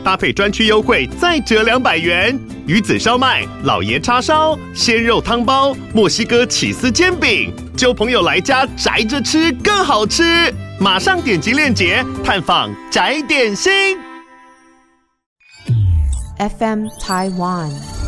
搭配专区优惠再折两百元。鱼子烧麦、老爷叉烧、鲜肉汤包、墨西哥起司煎饼，就朋友来家宅着吃更好吃。马上点击链接探访宅点心。FM Taiwan。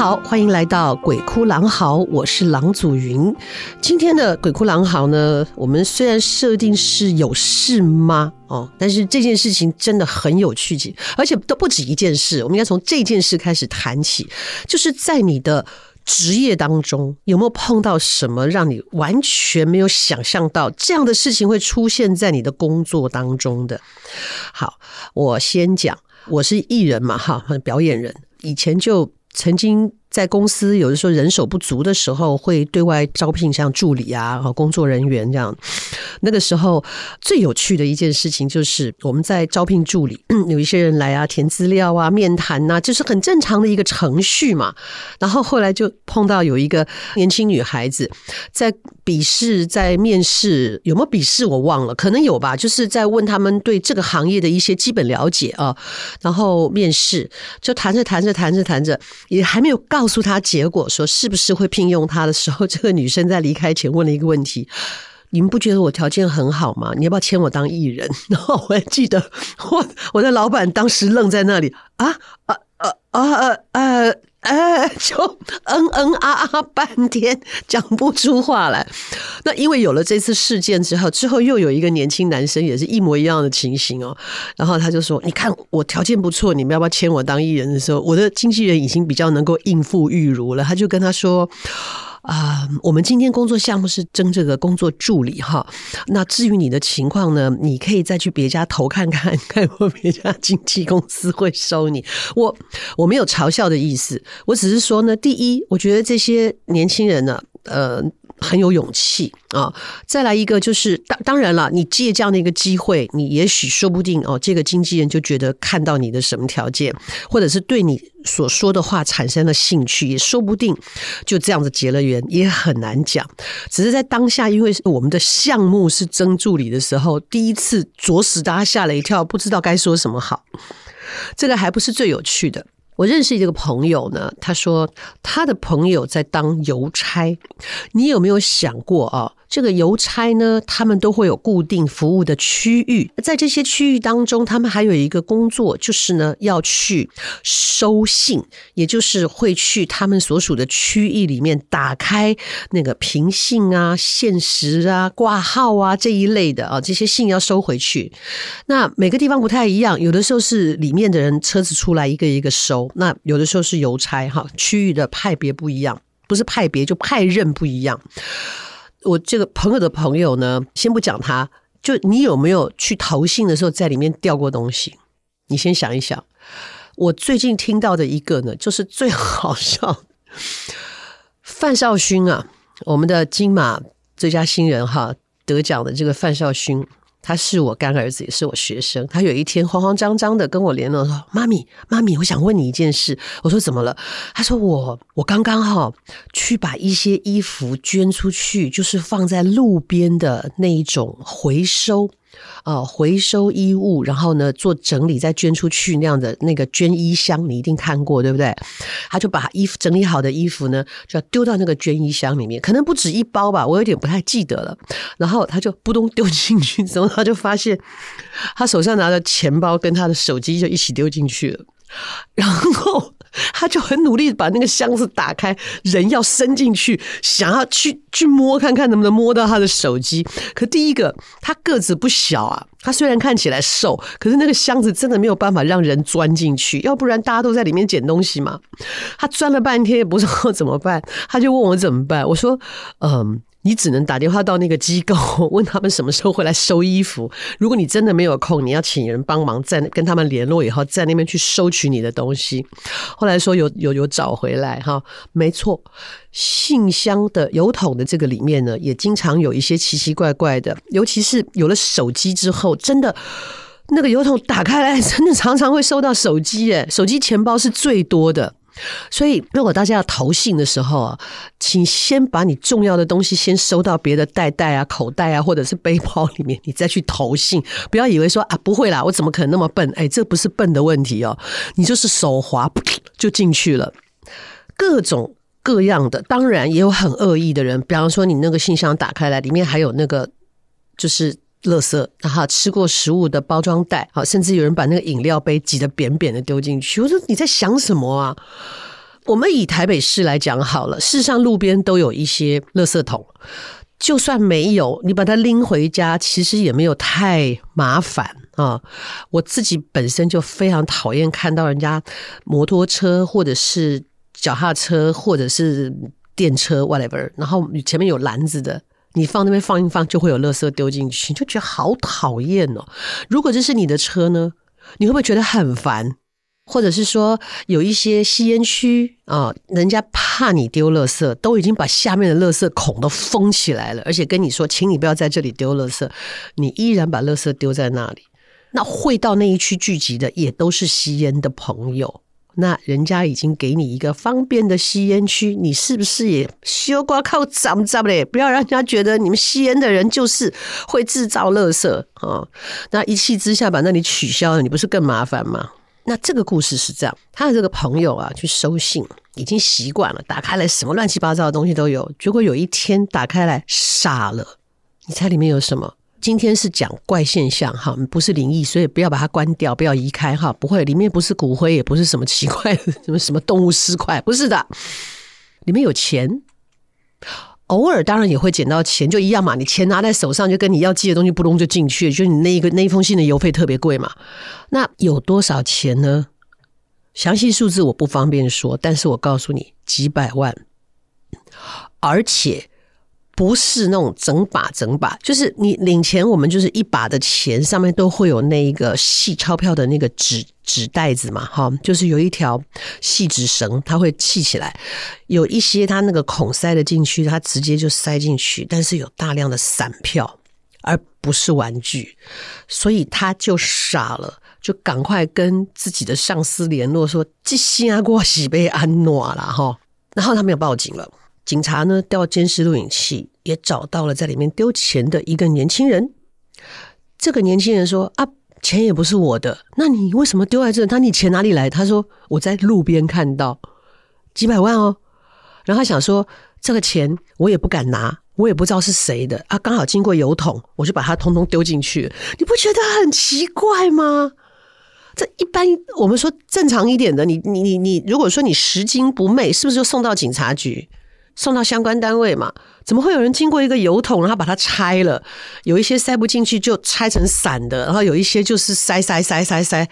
好，欢迎来到《鬼哭狼嚎》，我是郎祖云。今天的《鬼哭狼嚎》呢，我们虽然设定是有事吗？哦，但是这件事情真的很有趣，而且都不止一件事。我们应该从这件事开始谈起，就是在你的职业当中，有没有碰到什么让你完全没有想象到这样的事情会出现在你的工作当中的？好，我先讲，我是艺人嘛，哈，表演人，以前就。曾经在公司有的时候人手不足的时候，会对外招聘像助理啊和、工作人员这样。那个时候最有趣的一件事情就是我们在招聘助理，有一些人来啊，填资料啊、面谈呐，就是很正常的一个程序嘛。然后后来就碰到有一个年轻女孩子在笔试、在面试，有没有笔试我忘了，可能有吧。就是在问他们对这个行业的一些基本了解啊。然后面试就谈着谈着谈着谈着，也还没有告告诉他结果，说是不是会聘用他的时候，这个女生在离开前问了一个问题。你们不觉得我条件很好吗？你要不要签我当艺人？然后我还记得，我我的老板当时愣在那里啊啊啊啊啊！就嗯嗯啊啊半天讲不出话来。那因为有了这次事件之后，之后又有一个年轻男生也是一模一样的情形哦。然后他就说：“你看我条件不错，你们要不要签我当艺人？”的时候，我的经纪人已经比较能够应付玉如了，他就跟他说。啊我们今天工作项目是争这个工作助理哈。那至于你的情况呢，你可以再去别家投看看，看过别家经纪公司会收你。我我没有嘲笑的意思，我只是说呢，第一，我觉得这些年轻人呢，呃。很有勇气啊！再来一个就是当当然了，你借这样的一个机会，你也许说不定哦，这个经纪人就觉得看到你的什么条件，或者是对你所说的话产生了兴趣，也说不定就这样子结了缘，也很难讲。只是在当下，因为我们的项目是征助理的时候，第一次着实大家吓了一跳，不知道该说什么好。这个还不是最有趣的。我认识一个朋友呢，他说他的朋友在当邮差，你有没有想过啊？这个邮差呢，他们都会有固定服务的区域，在这些区域当中，他们还有一个工作，就是呢要去收信，也就是会去他们所属的区域里面打开那个平信啊、限时啊、挂号啊这一类的啊，这些信要收回去。那每个地方不太一样，有的时候是里面的人车子出来一个一个收，那有的时候是邮差哈，区域的派别不一样，不是派别就派任不一样。我这个朋友的朋友呢，先不讲他，就你有没有去投信的时候在里面掉过东西？你先想一想。我最近听到的一个呢，就是最好笑，范少勋啊，我们的金马最佳新人哈得奖的这个范少勋。他是我干儿子，也是我学生。他有一天慌慌张张的跟我联络说：“妈咪，妈咪，我想问你一件事。”我说：“怎么了？”他说：“我我刚刚哈去把一些衣服捐出去，就是放在路边的那一种回收。”呃，回收衣物，然后呢做整理，再捐出去那样的那个捐衣箱，你一定看过，对不对？他就把衣服整理好的衣服呢，就要丢到那个捐衣箱里面，可能不止一包吧，我有点不太记得了。然后他就扑通丢进去之后，他就发现他手上拿的钱包跟他的手机就一起丢进去了。然后他就很努力把那个箱子打开，人要伸进去，想要去去摸看看能不能摸到他的手机。可第一个，他个子不小啊，他虽然看起来瘦，可是那个箱子真的没有办法让人钻进去，要不然大家都在里面捡东西嘛。他钻了半天也不知道 怎么办，他就问我怎么办。我说，嗯。你只能打电话到那个机构，问他们什么时候会来收衣服。如果你真的没有空，你要请人帮忙在跟他们联络以后，在那边去收取你的东西。后来说有有有找回来哈，没错，信箱的邮筒的这个里面呢，也经常有一些奇奇怪怪的，尤其是有了手机之后，真的那个邮筒打开来，真的常常会收到手机，诶，手机钱包是最多的。所以，如果大家要投信的时候啊，请先把你重要的东西先收到别的袋袋啊、口袋啊，或者是背包里面，你再去投信。不要以为说啊，不会啦，我怎么可能那么笨？哎，这不是笨的问题哦，你就是手滑就进去了。各种各样的，当然也有很恶意的人，比方说你那个信箱打开来，里面还有那个就是。垃圾，哈，吃过食物的包装袋，好，甚至有人把那个饮料杯挤得扁扁的丢进去。我说你在想什么啊？我们以台北市来讲好了，事上路边都有一些垃圾桶，就算没有，你把它拎回家，其实也没有太麻烦啊。我自己本身就非常讨厌看到人家摩托车或者是脚踏车或者是电车 whatever，然后前面有篮子的。你放那边放一放，就会有垃圾丢进去，你就觉得好讨厌哦。如果这是你的车呢，你会不会觉得很烦？或者是说有一些吸烟区啊，人家怕你丢垃圾，都已经把下面的垃圾孔都封起来了，而且跟你说，请你不要在这里丢垃圾，你依然把垃圾丢在那里，那会到那一区聚集的也都是吸烟的朋友。那人家已经给你一个方便的吸烟区，你是不是也修挂靠脏脏嘞？不要让人家觉得你们吸烟的人就是会制造垃圾啊！那一气之下把那里取消了，你不是更麻烦吗？那这个故事是这样，他的这个朋友啊，去收信已经习惯了，打开来什么乱七八糟的东西都有，结果有一天打开来傻了，你猜里面有什么？今天是讲怪现象哈，不是灵异，所以不要把它关掉，不要移开哈。不会，里面不是骨灰，也不是什么奇怪的 什么什么动物尸块，不是的。里面有钱，偶尔当然也会捡到钱，就一样嘛。你钱拿在手上，就跟你要寄的东西扑通就进去，就你那一个那一封信的邮费特别贵嘛。那有多少钱呢？详细数字我不方便说，但是我告诉你，几百万，而且。不是那种整把整把，就是你领钱，我们就是一把的钱，上面都会有那一个细钞票的那个纸纸袋子嘛，哈，就是有一条细纸绳，它会系起来。有一些它那个孔塞得进去，它直接就塞进去，但是有大量的散票，而不是玩具，所以他就傻了，就赶快跟自己的上司联络说：“这下我是被安诺了哈。”然后他没有报警了。警察呢，调监视录影器，也找到了在里面丢钱的一个年轻人。这个年轻人说：“啊，钱也不是我的，那你为什么丢在这？他你钱哪里来？”他说：“我在路边看到几百万哦。”然后他想说：“这个钱我也不敢拿，我也不知道是谁的啊，刚好经过油桶，我就把它通通丢进去。你不觉得很奇怪吗？这一般我们说正常一点的，你你你你，如果说你拾金不昧，是不是就送到警察局？”送到相关单位嘛？怎么会有人经过一个邮筒，然后把它拆了？有一些塞不进去就拆成散的，然后有一些就是塞塞塞塞塞，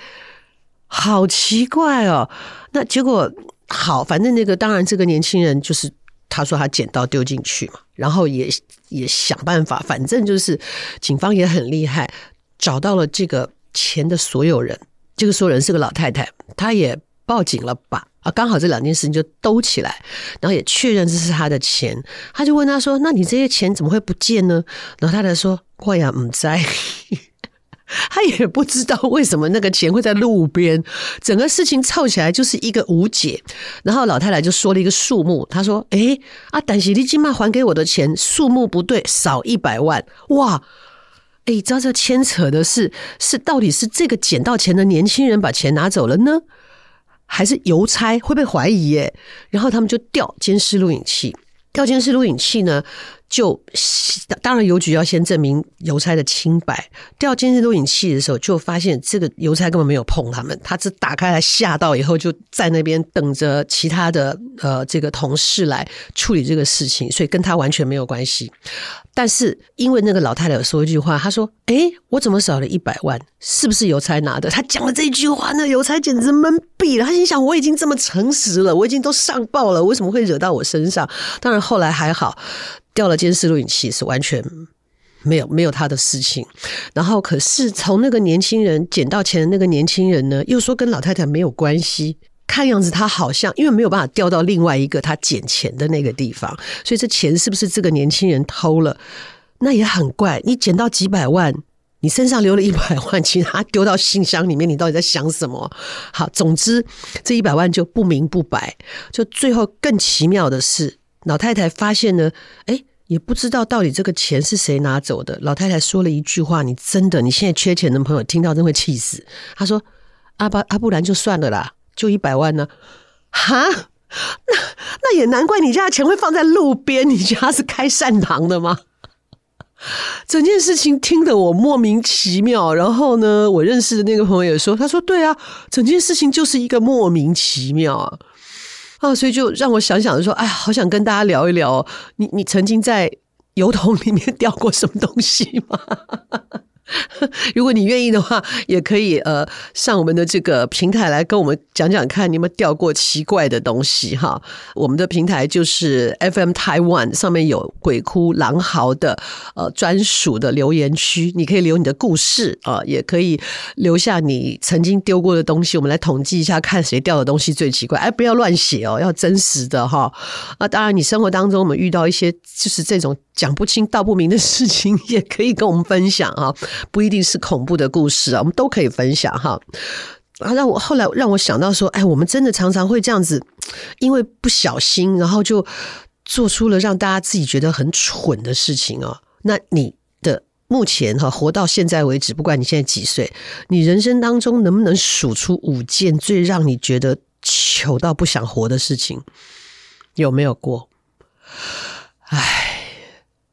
好奇怪哦。那结果好，反正那个当然这个年轻人就是他说他捡到丢进去嘛，然后也也想办法，反正就是警方也很厉害，找到了这个钱的所有人。这个所有人是个老太太，她也报警了吧？啊，刚好这两件事情就兜起来，然后也确认这是他的钱，他就问他说：“那你这些钱怎么会不见呢？”然后太太说：“我也不知道，他也不知道为什么那个钱会在路边，整个事情凑起来就是一个无解。”然后老太太就说了一个数目，她说：“诶啊，但是你今晚还给我的钱数目不对，少一百万，哇！诶，知道这牵扯的是是到底是这个捡到钱的年轻人把钱拿走了呢？”还是邮差会被怀疑耶，然后他们就调监视录影器，调监视录影器呢，就当然邮局要先证明邮差的清白。调监视录影器的时候，就发现这个邮差根本没有碰他们，他只打开来吓到以后，就在那边等着其他的呃这个同事来处理这个事情，所以跟他完全没有关系。但是因为那个老太太有说一句话，她说：“哎，我怎么少了一百万？是不是邮差拿的？”她讲了这句话，那邮差简直懵逼了。他心想：我已经这么诚实了，我已经都上报了，为什么会惹到我身上？当然后来还好。掉了监视录影器是完全没有没有他的事情，然后可是从那个年轻人捡到钱的那个年轻人呢，又说跟老太太没有关系，看样子他好像因为没有办法调到另外一个他捡钱的那个地方，所以这钱是不是这个年轻人偷了？那也很怪，你捡到几百万，你身上留了一百万，其他丢到信箱里面，你到底在想什么？好，总之这一百万就不明不白，就最后更奇妙的是。老太太发现呢，哎，也不知道到底这个钱是谁拿走的。老太太说了一句话：“你真的，你现在缺钱的朋友听到真会气死。”她说：“阿巴阿不然就算了啦，就一百万呢。”哈，那那也难怪你家的钱会放在路边。你家是开善堂的吗？整件事情听得我莫名其妙。然后呢，我认识的那个朋友也说：“他说对啊，整件事情就是一个莫名其妙啊。”啊，所以就让我想想说，哎，好想跟大家聊一聊，你你曾经在油桶里面 掉过什么东西吗？如果你愿意的话，也可以呃上我们的这个平台来跟我们讲讲看，你有没有掉过奇怪的东西哈？我们的平台就是 FM Taiwan，上面有鬼哭狼嚎的呃专属的留言区，你可以留你的故事啊，也可以留下你曾经丢过的东西，我们来统计一下，看谁掉的东西最奇怪。哎，不要乱写哦，要真实的哈。啊，当然，你生活当中我们遇到一些就是这种讲不清道不明的事情，也可以跟我们分享啊。不一定是恐怖的故事啊，我们都可以分享哈。啊，让我后来让我想到说，哎，我们真的常常会这样子，因为不小心，然后就做出了让大家自己觉得很蠢的事情哦。那你的目前哈，活到现在为止，不管你现在几岁，你人生当中能不能数出五件最让你觉得糗到不想活的事情？有没有过？哎，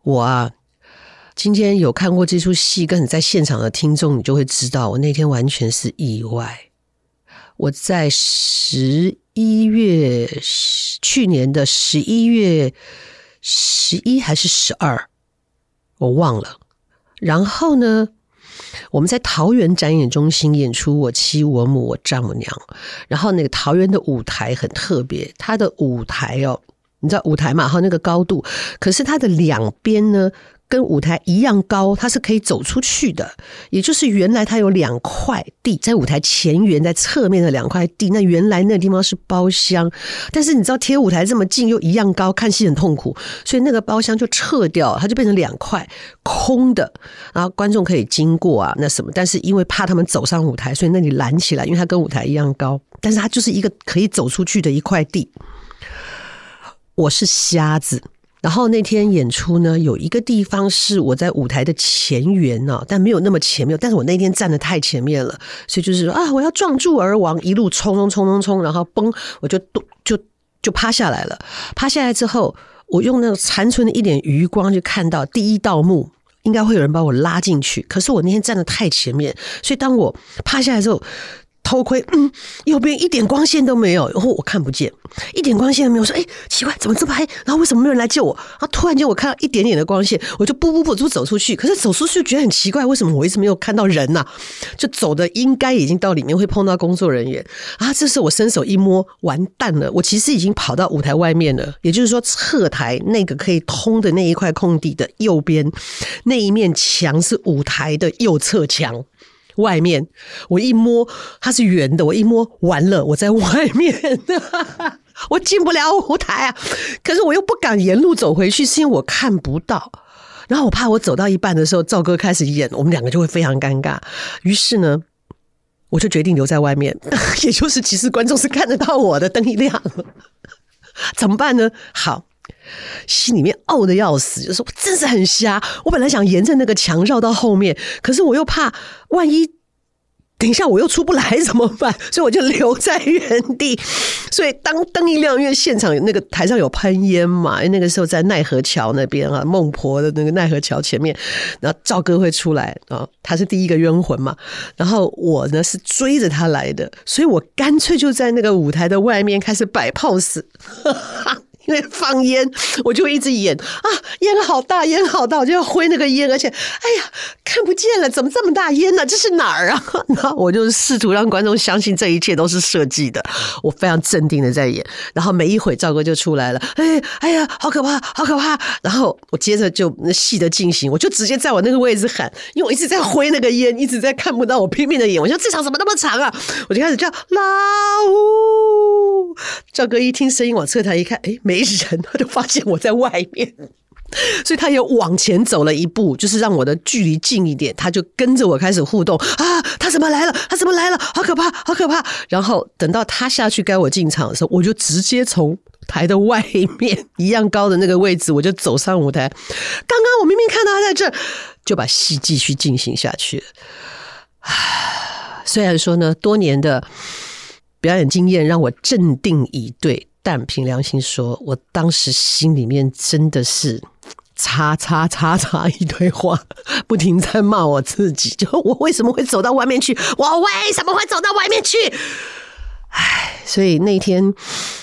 我啊。今天有看过这出戏，跟你在现场的听众，你就会知道，我那天完全是意外。我在十一月，去年的十一月十一还是十二，我忘了。然后呢，我们在桃园展演中心演出《我妻我母我丈母娘》，然后那个桃园的舞台很特别，它的舞台哦，你知道舞台嘛？哈，那个高度，可是它的两边呢，跟舞台一样高，它是可以走出去的。也就是原来它有两块地，在舞台前缘，在侧面的两块地。那原来那个地方是包厢，但是你知道贴舞台这么近又一样高，看戏很痛苦，所以那个包厢就撤掉，它就变成两块空的，然后观众可以经过啊，那什么。但是因为怕他们走上舞台，所以那里拦起来，因为它跟舞台一样高，但是它就是一个可以走出去的一块地。我是瞎子。然后那天演出呢，有一个地方是我在舞台的前缘呢，但没有那么前面。但是我那天站得太前面了，所以就是说啊，我要撞柱而亡，一路冲冲冲冲冲，然后嘣，我就就就趴下来了。趴下来之后，我用那个残存的一点余光就看到第一道幕，应该会有人把我拉进去。可是我那天站得太前面，所以当我趴下来之后。偷窥，嗯，右边一点光线都没有，然后我看不见，一点光线都没有。我说，哎，奇怪，怎么这么黑？然后为什么没有人来救我？然后突然间我看到一点点的光线，我就不不不就走出去。可是走出去觉得很奇怪，为什么我一直没有看到人呐？就走的应该已经到里面会碰到工作人员啊。这时我伸手一摸，完蛋了，我其实已经跑到舞台外面了。也就是说，侧台那个可以通的那一块空地的右边那一面墙是舞台的右侧墙。外面，我一摸它是圆的，我一摸完了，我在外面，我进不了舞台啊！可是我又不敢沿路走回去，是因为我看不到。然后我怕我走到一半的时候，赵哥开始演，我们两个就会非常尴尬。于是呢，我就决定留在外面，也就是其实观众是看得到我的，灯一亮了，怎么办呢？好，心里面傲的要死，就说我真是很瞎。我本来想沿着那个墙绕到后面，可是我又怕万一等一下我又出不来怎么办？所以我就留在原地。所以当灯一亮，因为现场那个台上有喷烟嘛，因为那个时候在奈何桥那边啊，孟婆的那个奈何桥前面，然后赵哥会出来啊，他是第一个冤魂嘛。然后我呢是追着他来的，所以我干脆就在那个舞台的外面开始摆 pose。因为放烟，我就会一直演啊，烟好大，烟好大，我就要挥那个烟，而且，哎呀，看不见了，怎么这么大烟呢？这是哪儿啊？然后我就试图让观众相信这一切都是设计的，我非常镇定的在演，然后没一会，赵哥就出来了，哎，哎呀，好可怕，好可怕！然后我接着就那戏的进行，我就直接在我那个位置喊，因为我一直在挥那个烟，一直在看不到，我拼命的演，我说这场怎么那么长啊？我就开始叫老吴，赵哥一听声音往侧台一看，哎，没。没人，他就发现我在外面，所以他也往前走了一步，就是让我的距离近一点。他就跟着我开始互动啊，他怎么来了？他怎么来了？好可怕，好可怕！然后等到他下去该我进场的时候，我就直接从台的外面一样高的那个位置，我就走上舞台。刚刚我明明看到他在这，就把戏继续进行下去。虽然说呢，多年的表演经验让我镇定以对。但凭良心说，我当时心里面真的是叉叉叉叉一堆话，不停在骂我自己。就我为什么会走到外面去？我为什么会走到外面去？唉，所以那天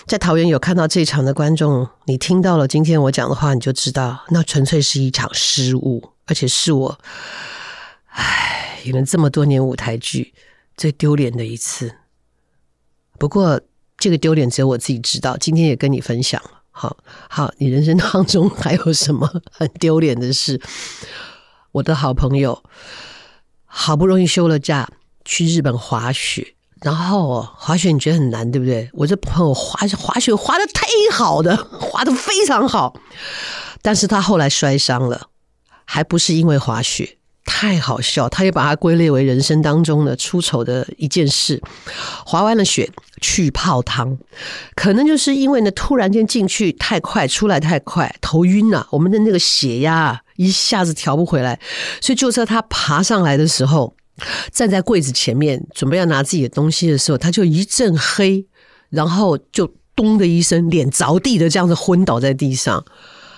在桃园有看到这场的观众，你听到了今天我讲的话，你就知道那纯粹是一场失误，而且是我唉演了这么多年舞台剧最丢脸的一次。不过。这个丢脸只有我自己知道。今天也跟你分享了，好好，你人生当中还有什么很丢脸的事？我的好朋友好不容易休了假去日本滑雪，然后滑雪你觉得很难，对不对？我这朋友滑滑雪滑得忒好的，滑得非常好，但是他后来摔伤了，还不是因为滑雪。太好笑，他也把它归类为人生当中的出丑的一件事。滑完了雪去泡汤，可能就是因为呢，突然间进去太快，出来太快，头晕了、我们的那个血压一下子调不回来，所以就在他爬上来的时候，站在柜子前面准备要拿自己的东西的时候，他就一阵黑，然后就咚的一声，脸着地的这样子昏倒在地上。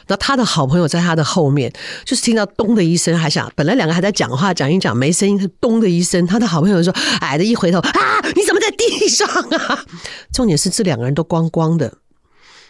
那他的好朋友在他的后面，就是听到咚的一声，还想本来两个还在讲话，讲一讲没声音，咚的一声，他的好朋友说：“矮的一回头啊，你怎么在地上啊？”重点是这两个人都光光的。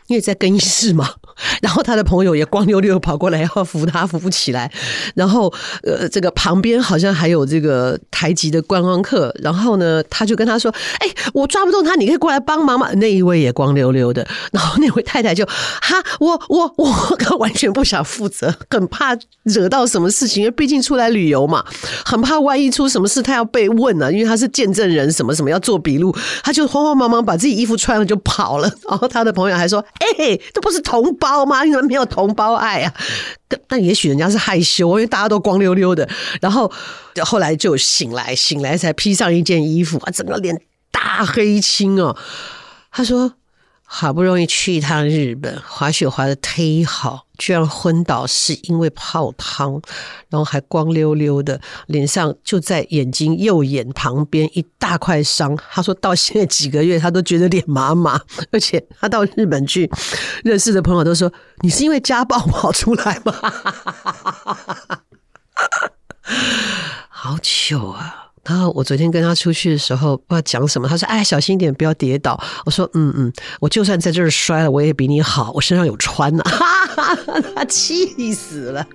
因为在更衣室嘛，然后他的朋友也光溜溜跑过来要扶他，扶不起来。然后呃，这个旁边好像还有这个台籍的观光客，然后呢，他就跟他说：“哎，我抓不动他，你可以过来帮忙吗？”那一位也光溜溜的，然后那位太太就哈，我我我，他完全不想负责，很怕惹到什么事情，因为毕竟出来旅游嘛，很怕万一出什么事，他要被问啊，因为他是见证人，什么什么要做笔录，他就慌慌忙忙把自己衣服穿了就跑了。然后他的朋友还说。哎、欸，这不是同胞吗？你怎么没有同胞爱啊？但也许人家是害羞，因为大家都光溜溜的。然后后来就醒来，醒来才披上一件衣服啊，整个脸大黑青哦。他说。好不容易去一趟日本，滑雪滑得忒好，居然昏倒，是因为泡汤，然后还光溜溜的，脸上就在眼睛右眼旁边一大块伤。他说到现在几个月，他都觉得脸麻麻，而且他到日本去认识的朋友都说：“你是因为家暴跑出来吗？” 好糗啊！然后我昨天跟他出去的时候，不知道讲什么，他说：“哎，小心一点，不要跌倒。”我说：“嗯嗯，我就算在这儿摔了，我也比你好，我身上有穿呢。”哈哈哈，他气死了。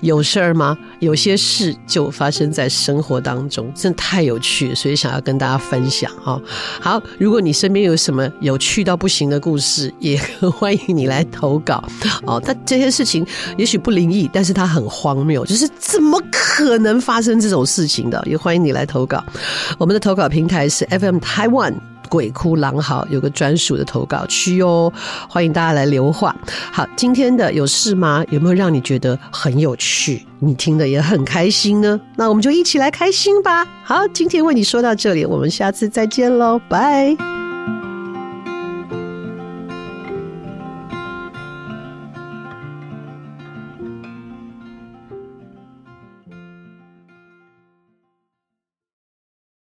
有事儿吗？有些事就发生在生活当中，真的太有趣，所以想要跟大家分享哈。好，如果你身边有什么有趣到不行的故事，也欢迎你来投稿哦。他 这些事情也许不灵异，但是它很荒谬，就是怎么可能发生这种事情的？也欢迎你来投稿，我们的投稿平台是 FM Taiwan 鬼哭狼嚎，有个专属的投稿区哦，欢迎大家来留话。好，今天的有事吗？有没有让你觉得很有趣？你听的也很开心呢？那我们就一起来开心吧。好，今天为你说到这里，我们下次再见喽，拜。